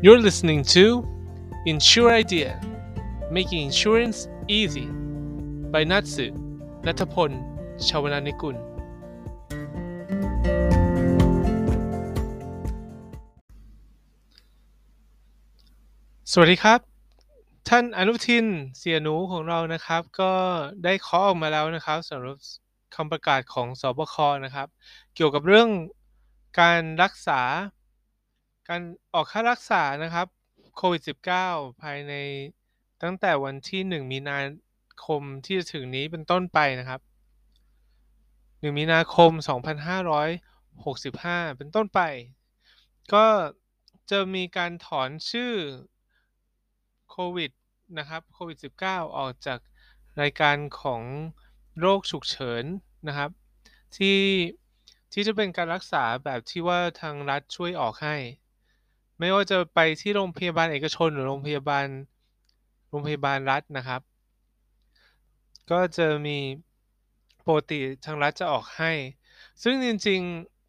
You're listening to Insure Idea Making Insurance Easy by Natsu นัทพล ชาวนานิกุล สวัสดีครับ ท่านอนุทินเสียหนูของเรานะครับ ก็ได้เคาะออกมาแล้วนะครับสำหรับคำประกาศของสบคนะครับ เกี่ยวกับเรื่องการรักษา การออกค่ารักษานะครับโควิด -19 ภายในตั้งแต่วันที่ 1 มีนาคมที่จะถึงนี้เป็นต้นไปนะครับ 1 มีนาคม 2565 เป็นต้นไป ก็จะมีการถอนชื่อโควิดนะครับโควิด -19 ออกจากรายการของโรคฉุกเฉินนะครับ ที่ที่จะเป็นการรักษาแบบที่ว่าทางรัฐช่วยออกให้ ไม่ว่าจะไปที่โรงพยาบาลเอกชนหรือโรงพยาบาลโรงพยาบาลรัฐนะครับ ก็จะมีปกติทางรัฐจะออกให้ ซึ่งจริง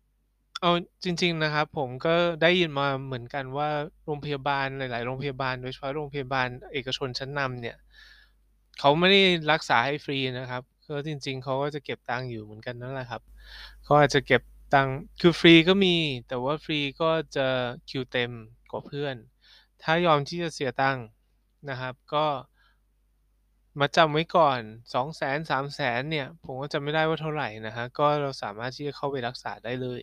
ๆเอาจริง ๆนะครับ ผมก็ได้ยินมาเหมือนกันว่าโรงพยาบาลหลาย ๆ โรงพยาบาลโดยเฉพาะโรงพยาบาลเอกชนชั้นนำเนี่ยเขาไม่ได้รักษาให้ฟรีนะครับก็จริง ๆเขาก็จะเก็บตังค์อยู่เหมือนกันนั่นแหละครับเขาอาจจะเก็บ ตังค์คือฟรีก็มี แต่ว่าฟรีก็จะคิวเต็มกว่าเพื่อน ถ้ายอมที่จะเสียตังค์นะครับ ก็มาจำไว้ก่อน 2 0 0 0 0 0 3 0 0 0 0เนี่ย ผมก็จำไม่ได้ว่าเท่าไหร่นะฮะ ก็เราสามารถที่จะเข้าไปรักษาได้เลย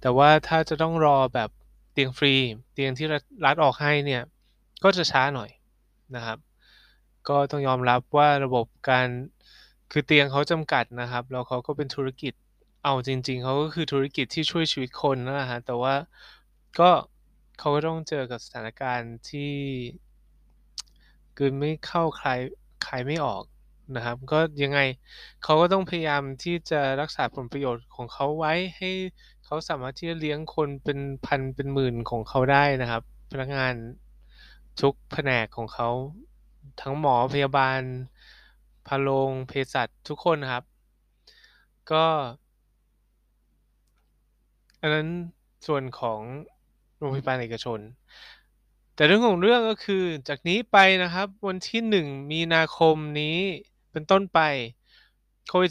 แต่ว่าถ้าจะต้องรอแบบเตียงฟรี เตียงที่รัฐออกให้เนี่ย ก็จะช้าหน่อยนะครับ ก็ต้องยอมรับว่าระบบการ คือเตียงเขาจำกัดนะครับ แล้วเขาก็เป็นธุรกิจ เอาจริง ๆเขาก็คือธุรกิจที่ช่วยชีวิตคนนะฮะแต่ว่าก็ เขาก็ต้องเจอกับสถานการณ์ที่กืนไม่เข้าใครขายไม่ออกนะครับ ก็ยังไงเขาก็ต้องพยายามที่จะรักษาผลประโยชน์ของเขาไว้ ให้เขาสามารถที่จะเลี้ยงคนเป็นพันเป็นหมื่นของเขาได้นะครับ พนักงานทุกแผนกของเขา ทั้งหมอพยาบาลพาโรงเภสัชทุกคนครับ ก็ อันนั้นส่วนของโรงพยาบาลเอกชน แต่เรื่องของเรื่องก็คือจากนี้ไปนะครับ วันที่1มีนาคมนี้เป็นต้นไปโควิด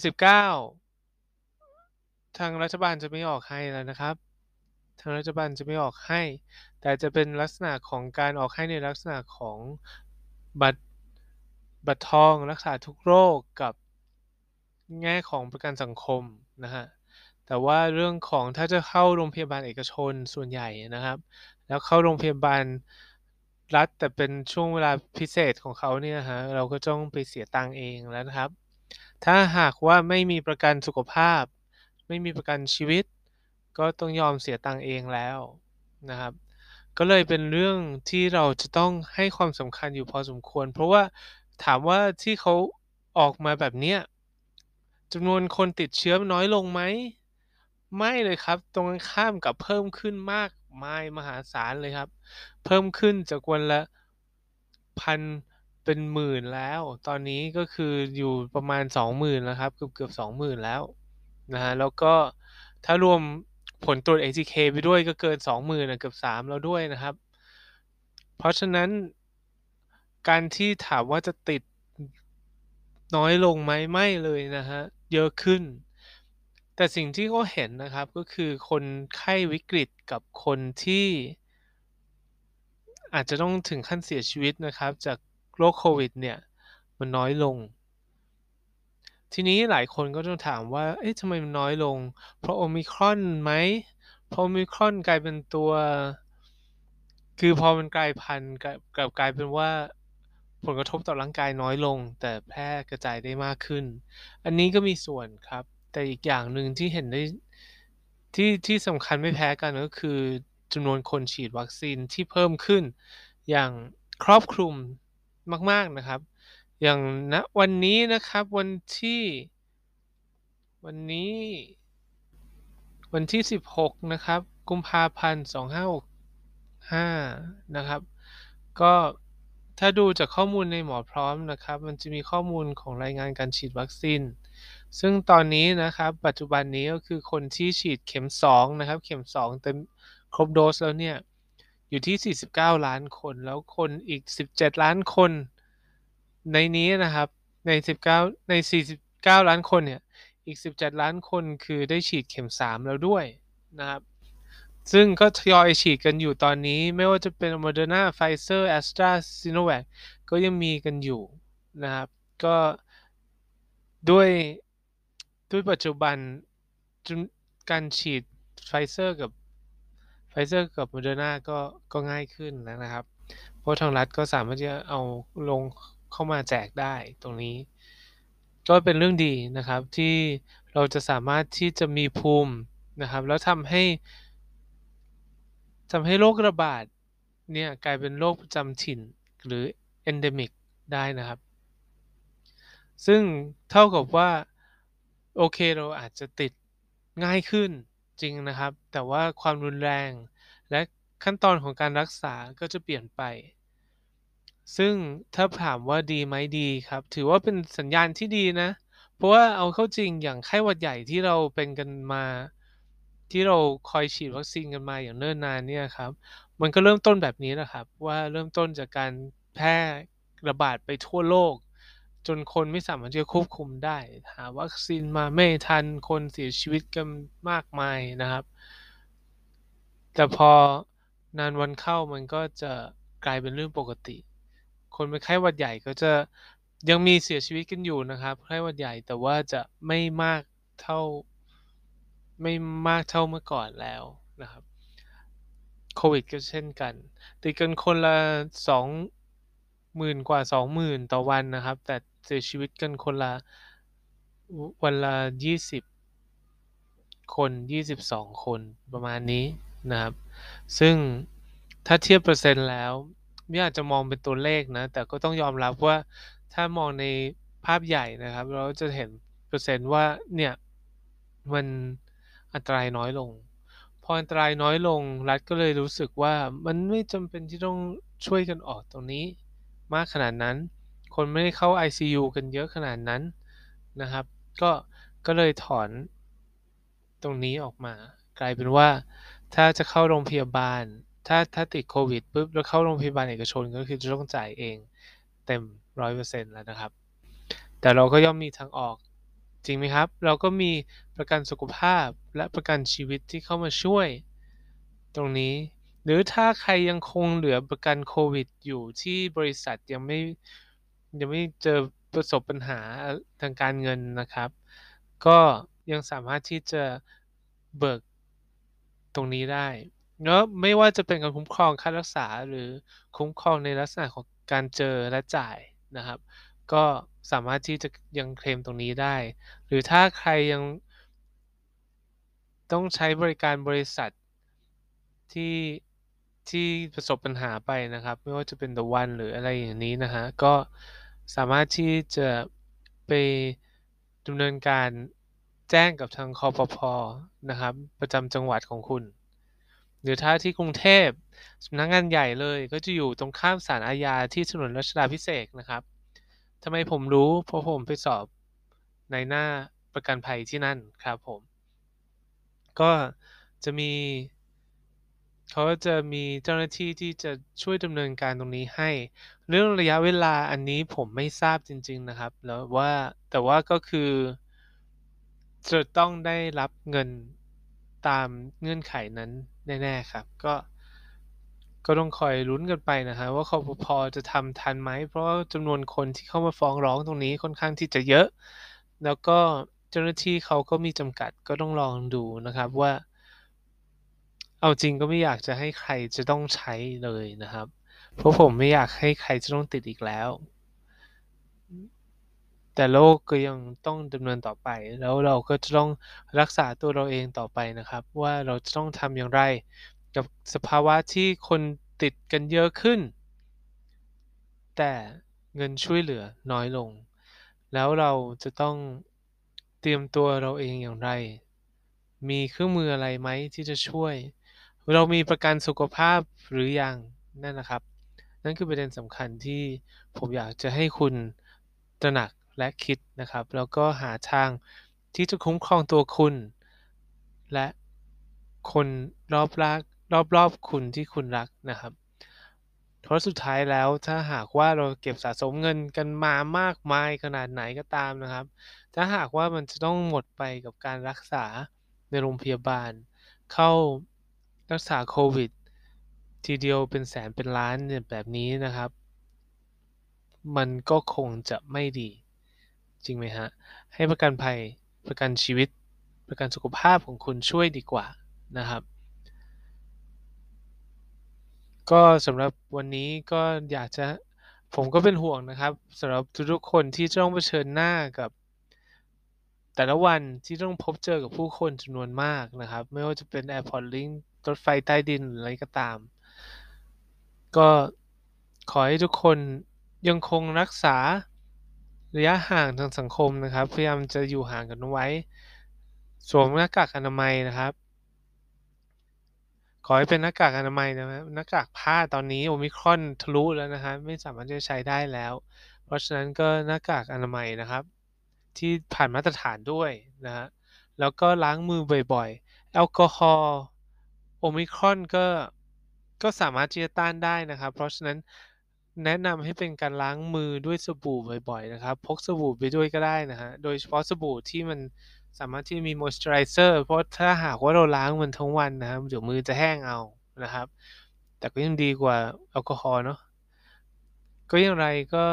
-19 ทางรัฐบาลจะไม่ออกให้แล้วนะครับ ทางรัฐบาลจะไม่ออกให้ แต่จะเป็นลักษณะของการออกให้ในลักษณะของบัตรบัตรทองรักษาทุกโรคกับแง่ของประกันสังคมนะฮะ แต่ว่าเรื่องของถ้าจะเข้าโรงพยาบาลเอกชนส่วนใหญ่นะครับ แล้วเข้าโรงพยาบาลรัฐแต่เป็นช่วงเวลาพิเศษของเขาเนี่ยฮะเราก็ต้องไปเสียตังค์เองแล้วนะครับ ถ้าหากว่าไม่มีประกันสุขภาพ ไม่มีประกันชีวิต ก็ต้องยอมเสียตังค์เองแล้วนะครับ ก็เลยเป็นเรื่องที่เราจะต้องให้ความสำคัญอยู่พอสมควร เพราะว่าถามว่าที่เขาออกมาแบบเนี้ยจำนวนคนติดเชื้อน้อยลงไหม ไม่เลยครับ ตรงกันข้ามกับเพิ่มขึ้นมากมายมหาศาลเลยครับ เพิ่มขึ้นจากวันละ พันเป็นหมื่นแล้ว ตอนนี้ก็คืออยู่ประมาณ20,000แล้วครับ เกือบเกือบ20,000แล้วนะฮะแล้วก็ถ้ารวมผลตรวจ ATK ไปด้วยก็เกิน20,000นะเกือบ3แล้วด้วยนะครับ เพราะฉะนั้นการที่ถามว่าจะติดน้อยลงไหมไม่เลยนะฮะ เยอะขึ้น แต่สิ่งที่เขาเห็นนะครับก็คือคนไข้วิกฤตกับคนที่ อาจจะต้องถึงขั้นเสียชีวิตนะครับ จากโรคโควิดเนี่ยมันน้อยลง ทีนี้หลายคนก็ต้องถามว่า เอ๊ะทำไมมันน้อยลง เพราะโอมิครอนไหมเพราะโอมิครอนกลายเป็นตัว คือพอมันกลายพันธุ์กับกลายเป็นว่าผลกระทบต่อร่างกายน้อยลง แต่แพร่กระจายได้มากขึ้น อันนี้ก็มีส่วนครับ แต่อีกอย่างหนึ่งที่เห็นได้ที่ที่สำคัญไม่แพ้กันก็คือจำนวนคนฉีดวัคซีนที่เพิ่มขึ้น อย่างครอบคลุมมาก ๆนะครับ อย่างณนะวันนี้นะครับวันที่วันนี้ วันที่ 16 นะครับ กุมภาพันธ์2565 นะครับ ก็ถ้าดูจากข้อมูลในหมอพร้อมนะครับ มันจะมีข้อมูลของรายงานการฉีดวัคซีน ซึ่งตอนนี้นะครับปัจจุบันนี้ก็คือคนที่ฉีดเข็ม2นะครับ เข็ม2เต็มครบโดสแล้วเนี่ย อยู่ที่ 49 ล้านคน แล้วคนอีก 17 ล้านคน ในนี้นะครับใน 19 ใน 49 ล้านคนเนี่ยอีก 17 ล้านคนคือได้ฉีดเข็ม 3 แล้วด้วยนะครับซึ่งก็ทยอยฉีดกันอยู่ตอนนี้ไม่ว่าจะเป็น Moderna Pfizer Astra Sinovac ก็ยังมีกันอยู่นะครับ ก็ด้วย ด้วยปัจจุบันการฉีดไฟเซอร์กับไฟเซอร์กับโมเดอร์นาก็ก็ง่ายขึ้นแล้วนะครับ เพราะทางรัฐก็สามารถจะเอาลงเข้ามาแจกได้ตรงนี้ ก็เป็นเรื่องดีนะครับที่เราจะสามารถที่จะมีภูมินะครับ แล้วทำให้ทำให้โรคระบาดเนี่ยกลายเป็นโรคประจำถิ่นหรือ endemic ได้นะครับ ซึ่งเท่ากับว่า โอเคเราอาจจะติดง่ายขึ้นจริงนะครับ แต่ว่าความรุนแรง และขั้นตอนของการรักษาก็จะเปลี่ยนไป ซึ่งถ้าถามว่าดีไหมดีครับ ถือว่าเป็นสัญญาณที่ดีนะ เพราะว่าเอาเข้าจริงอย่างไข้หวัดใหญ่ที่เราเป็นกันมา ที่เราคอยฉีดวัคซีนกันมาอย่างเนิ่นนานเนี่ยครับ มันก็เริ่มต้นแบบนี้แหละครับ ว่าเริ่มต้นจากการแพร่ระบาดไปทั่วโลก จนคนไม่สามารถจะควบคุมได้ หาวัคซีนมาไม่ทันคนเสียชีวิตกันมากมายนะครับ แต่พอนานวันเข้ามันก็จะกลายเป็นเรื่องปกติ คนเป็นไข้หวัดใหญ่ก็จะยังมีเสียชีวิตกันอยู่นะครับไข้หวัดใหญ่แต่ว่าจะไม่มากเท่าไม่มากเท่าเมื่อก่อนแล้วนะครับโควิดก็เช่นกันติดกันคนละสองหมื่นกว่าสองหมื่นต่อวันนะครับ แต่ เสียชีวิตกันคนละวันละยี่สิบคนยี่สิบสองคนประมาณนี้นะครับ ซึ่งถ้าเทียบเปอร์เซ็นต์แล้ว ไม่อาจจะมองเป็นตัวเลขนะ แต่ก็ต้องยอมรับว่าถ้ามองในภาพใหญ่นะครับ เราจะเห็นเปอร์เซ็นต์ว่าเนี่ยมันอันตรายน้อยลง พออันตรายน้อยลงรัฐก็เลยรู้สึกว่ามันไม่จำเป็นที่ต้องช่วยกันออกตรงนี้มากขนาดนั้น คนไม่ได้เข้า ICU กันเยอะขนาดนั้นนะครับ ก็ก็เลยถอนตรงนี้ออกมา กลายเป็นว่า ถ้าจะเข้าโรงพยาบาล ถ้าถ้าติดโควิดปุ๊บแล้วเข้าโรงพยาบาลเอกชนก็คือจะต้องจ่ายเองเต็มร้อยเปอร์เซ็นต์แล้วนะครับ แต่เราก็ย่อมมีทางออกจริงไหมครับ เราก็มีประกันสุขภาพและประกันชีวิตที่เข้ามาช่วย ตรงนี้ หรือถ้าใครยังคงเหลือประกันโควิดอยู่ที่บริษัทยังไม่ ยังไม่เจอประสบปัญหาทางการเงินนะครับ ก็ยังสามารถที่จะเบิกตรงนี้ได้เนาะไม่ว่าจะเป็นการคุ้มครองค่ารักษาหรือคุ้มครองในลักษณะของการเจอและจ่ายนะครับ ก็สามารถที่จะยังเคลมตรงนี้ได้ หรือถ้าใครยังต้องใช้บริการบริษัทที่ที่ประสบปัญหาไปนะครับ ไม่ว่าจะเป็น The One หรืออะไรอย่างนี้นะฮะก็ สามารถที่จะไปดำเนินการแจ้งกับทางคอปพอนะครับ ประจำจังหวัดของคุณ หรือถ้าที่กรุงเทพสำนักงงานใหญ่เลยก็จะอยู่ตรงข้ามศาลอาญาที่ถนนรัชดาพิเศษนะครับทำไมผมรู้เพราะผมไปสอบในหน้าประกันภัยที่นั่นครับผม ก็จะมี เขาจะมีเจ้าหน้าที่ที่จะช่วยดำเนินการตรงนี้ให้ เรื่องระยะเวลาอันนี้ผมไม่ทราบจริง ๆนะครับ แล้วว่าแต่ว่าก็คือจะต้องได้รับเงินตามเงื่อนไขนั้นแน่ๆครับ ก็ก็ต้องคอยลุ้นกันไปนะฮะว่าคอปพอจะทำทันไหม เพราะจำนวนคนที่เข้ามาฟ้องร้องตรงนี้ค่อนข้างที่จะเยอะ แล้วก็เจ้าหน้าที่เขาก็มีจำกัดก็ต้องลองดูนะครับว่า เอาจริงก็ไม่อยากจะให้ใครจะต้องใช้เลยนะครับ เพราะผมไม่อยากให้ใครจะต้องติดอีกแล้ว แต่โลกก็ยังต้องดำเนินต่อไป แล้วเราก็จะต้องรักษาตัวเราเองต่อไปนะครับ ว่าเราจะต้องทำอย่างไร กับสภาวะที่คนติดกันเยอะขึ้น แต่เงินช่วยเหลือน้อยลง แล้วเราจะต้องเตรียมตัวเราเองอย่างไร มีเครื่องมืออะไรไหมที่จะช่วย เรามีประกันสุขภาพหรือยังนั่นนะครับ นั่นคือประเด็นสำคัญที่ผมอยากจะให้คุณตระหนักและคิดนะครับ แล้วก็หาทางที่จะคุ้มครองตัวคุณ และคนรอบรากรอบๆคุณที่คุณรักนะครับ เพราะสุดท้ายแล้วถ้าหากว่าเราเก็บสะสมเงินกันมามากมายขนาดไหนก็ตามนะครับ ถ้าหากว่ามันจะต้องหมดไปกับการรักษาในโรงพยาบาล เข้า รักษาโควิด ทีเดียวเป็นแสนเป็นล้านเนี่ยแบบนี้นะครับ มันก็คงจะไม่ดี จริงไหมฮะ ให้ประกันภัยประกันชีวิต ประกันสุขภาพของคุณช่วยดีกว่านะครับ ก็สำหรับวันนี้ก็อยากจะผมก็เป็นห่วงนะครับสำหรับทุกๆคนที่ต้องเผชิญหน้ากับแต่ละวันที่ต้องพบเจอกับผู้คนจำนวนมากนะครับ ไม่ว่าจะเป็น Airport Link รถไฟใต้ดินหรืออะไรก็ตาม ก็ขอให้ทุกคนยังคงรักษาระยะห่างทางสังคมนะครับ พยายามจะอยู่ห่างกันไว้ สวมหน้ากากอนามัยนะครับ ขอให้เป็นหน้ากากอนามัยนะครับหน้ากากผ้าตอนนี้โอมิครอนทะลุแล้วนะครับไม่สามารถจะใช้ได้แล้ว เพราะฉะนั้นก็หน้ากากอนามัยนะครับ ที่ผ่านมาตรฐานด้วยนะฮะแล้วก็ล้างมือบ่อยๆ แอลกอฮอล์ โอมิครอนก็ ก็สามารถที่จะต้านได้นะครับ เพราะฉะนั้นแนะนำให้เป็นการล้างมือด้วยสบู่บ่อยๆนะครับ พกสบู่ไปด้วยก็ได้นะฮะ โดยเฉพาะสบู่ที่มันสามารถที่มีมอยส์เจอไรเซอร์ เพราะถ้าหากว่าเราล้างมันทั้งวันนะครับเดี๋ยวมือจะแห้งเอานะครับ แต่ก็ยังดีกว่าแอลกอฮอล์เนาะ ก็อย่างไรก็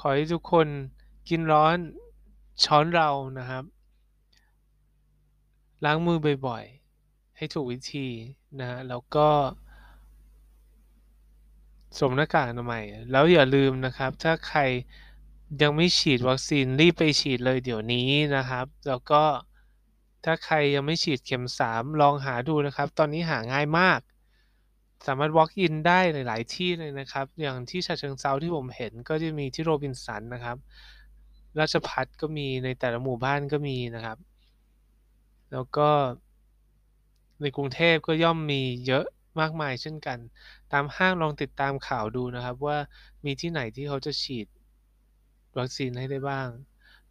ขอให้ทุกคนกินร้อนช้อนเรานะครับ ล้างมือบ่อยๆ ให้ถูกวิธีนะฮะแล้วก็สวมหน้ากากอนามัยแล้วอย่าลืมนะครับ ถ้าใครยังไม่ฉีดวัคซีนรีบไปฉีดเลยเดี๋ยวนี้นะครับ แล้วก็ถ้าใครยังไม่ฉีดเข็ม 3 ลองหาดูนะครับ ตอนนี้หาง่ายมาก สามารถ walk in ได้หลาย ๆ ที่เลยนะครับ อย่างที่ฉะเชิงเซาที่ผมเห็นก็จะมีที่โรบินสันนะครับ ราชพัฒก็มีในแต่ละหมู่บ้านก็มีนะครับ แล้วก็ ในกรุงเทพก็ย่อมมีเยอะมากมายเช่นกัน ตามห้างลองติดตามข่าวดูนะครับ ว่ามีที่ไหนที่เขาจะฉีดวัคซีนให้ได้บ้าง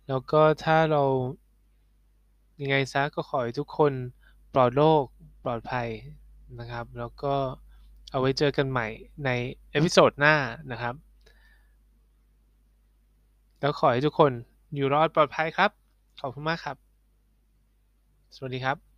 แล้วก็ถ้าเรายังไงซะก็ขอให้ทุกคนปลอดโรคปลอดภัยนะครับ แล้วก็เอาไว้เจอกันใหม่ใน episode หน้านะครับ แล้วขอให้ทุกคนอยู่รอดปลอดภัยครับ ขอบคุณมากครับ สวัสดีครับ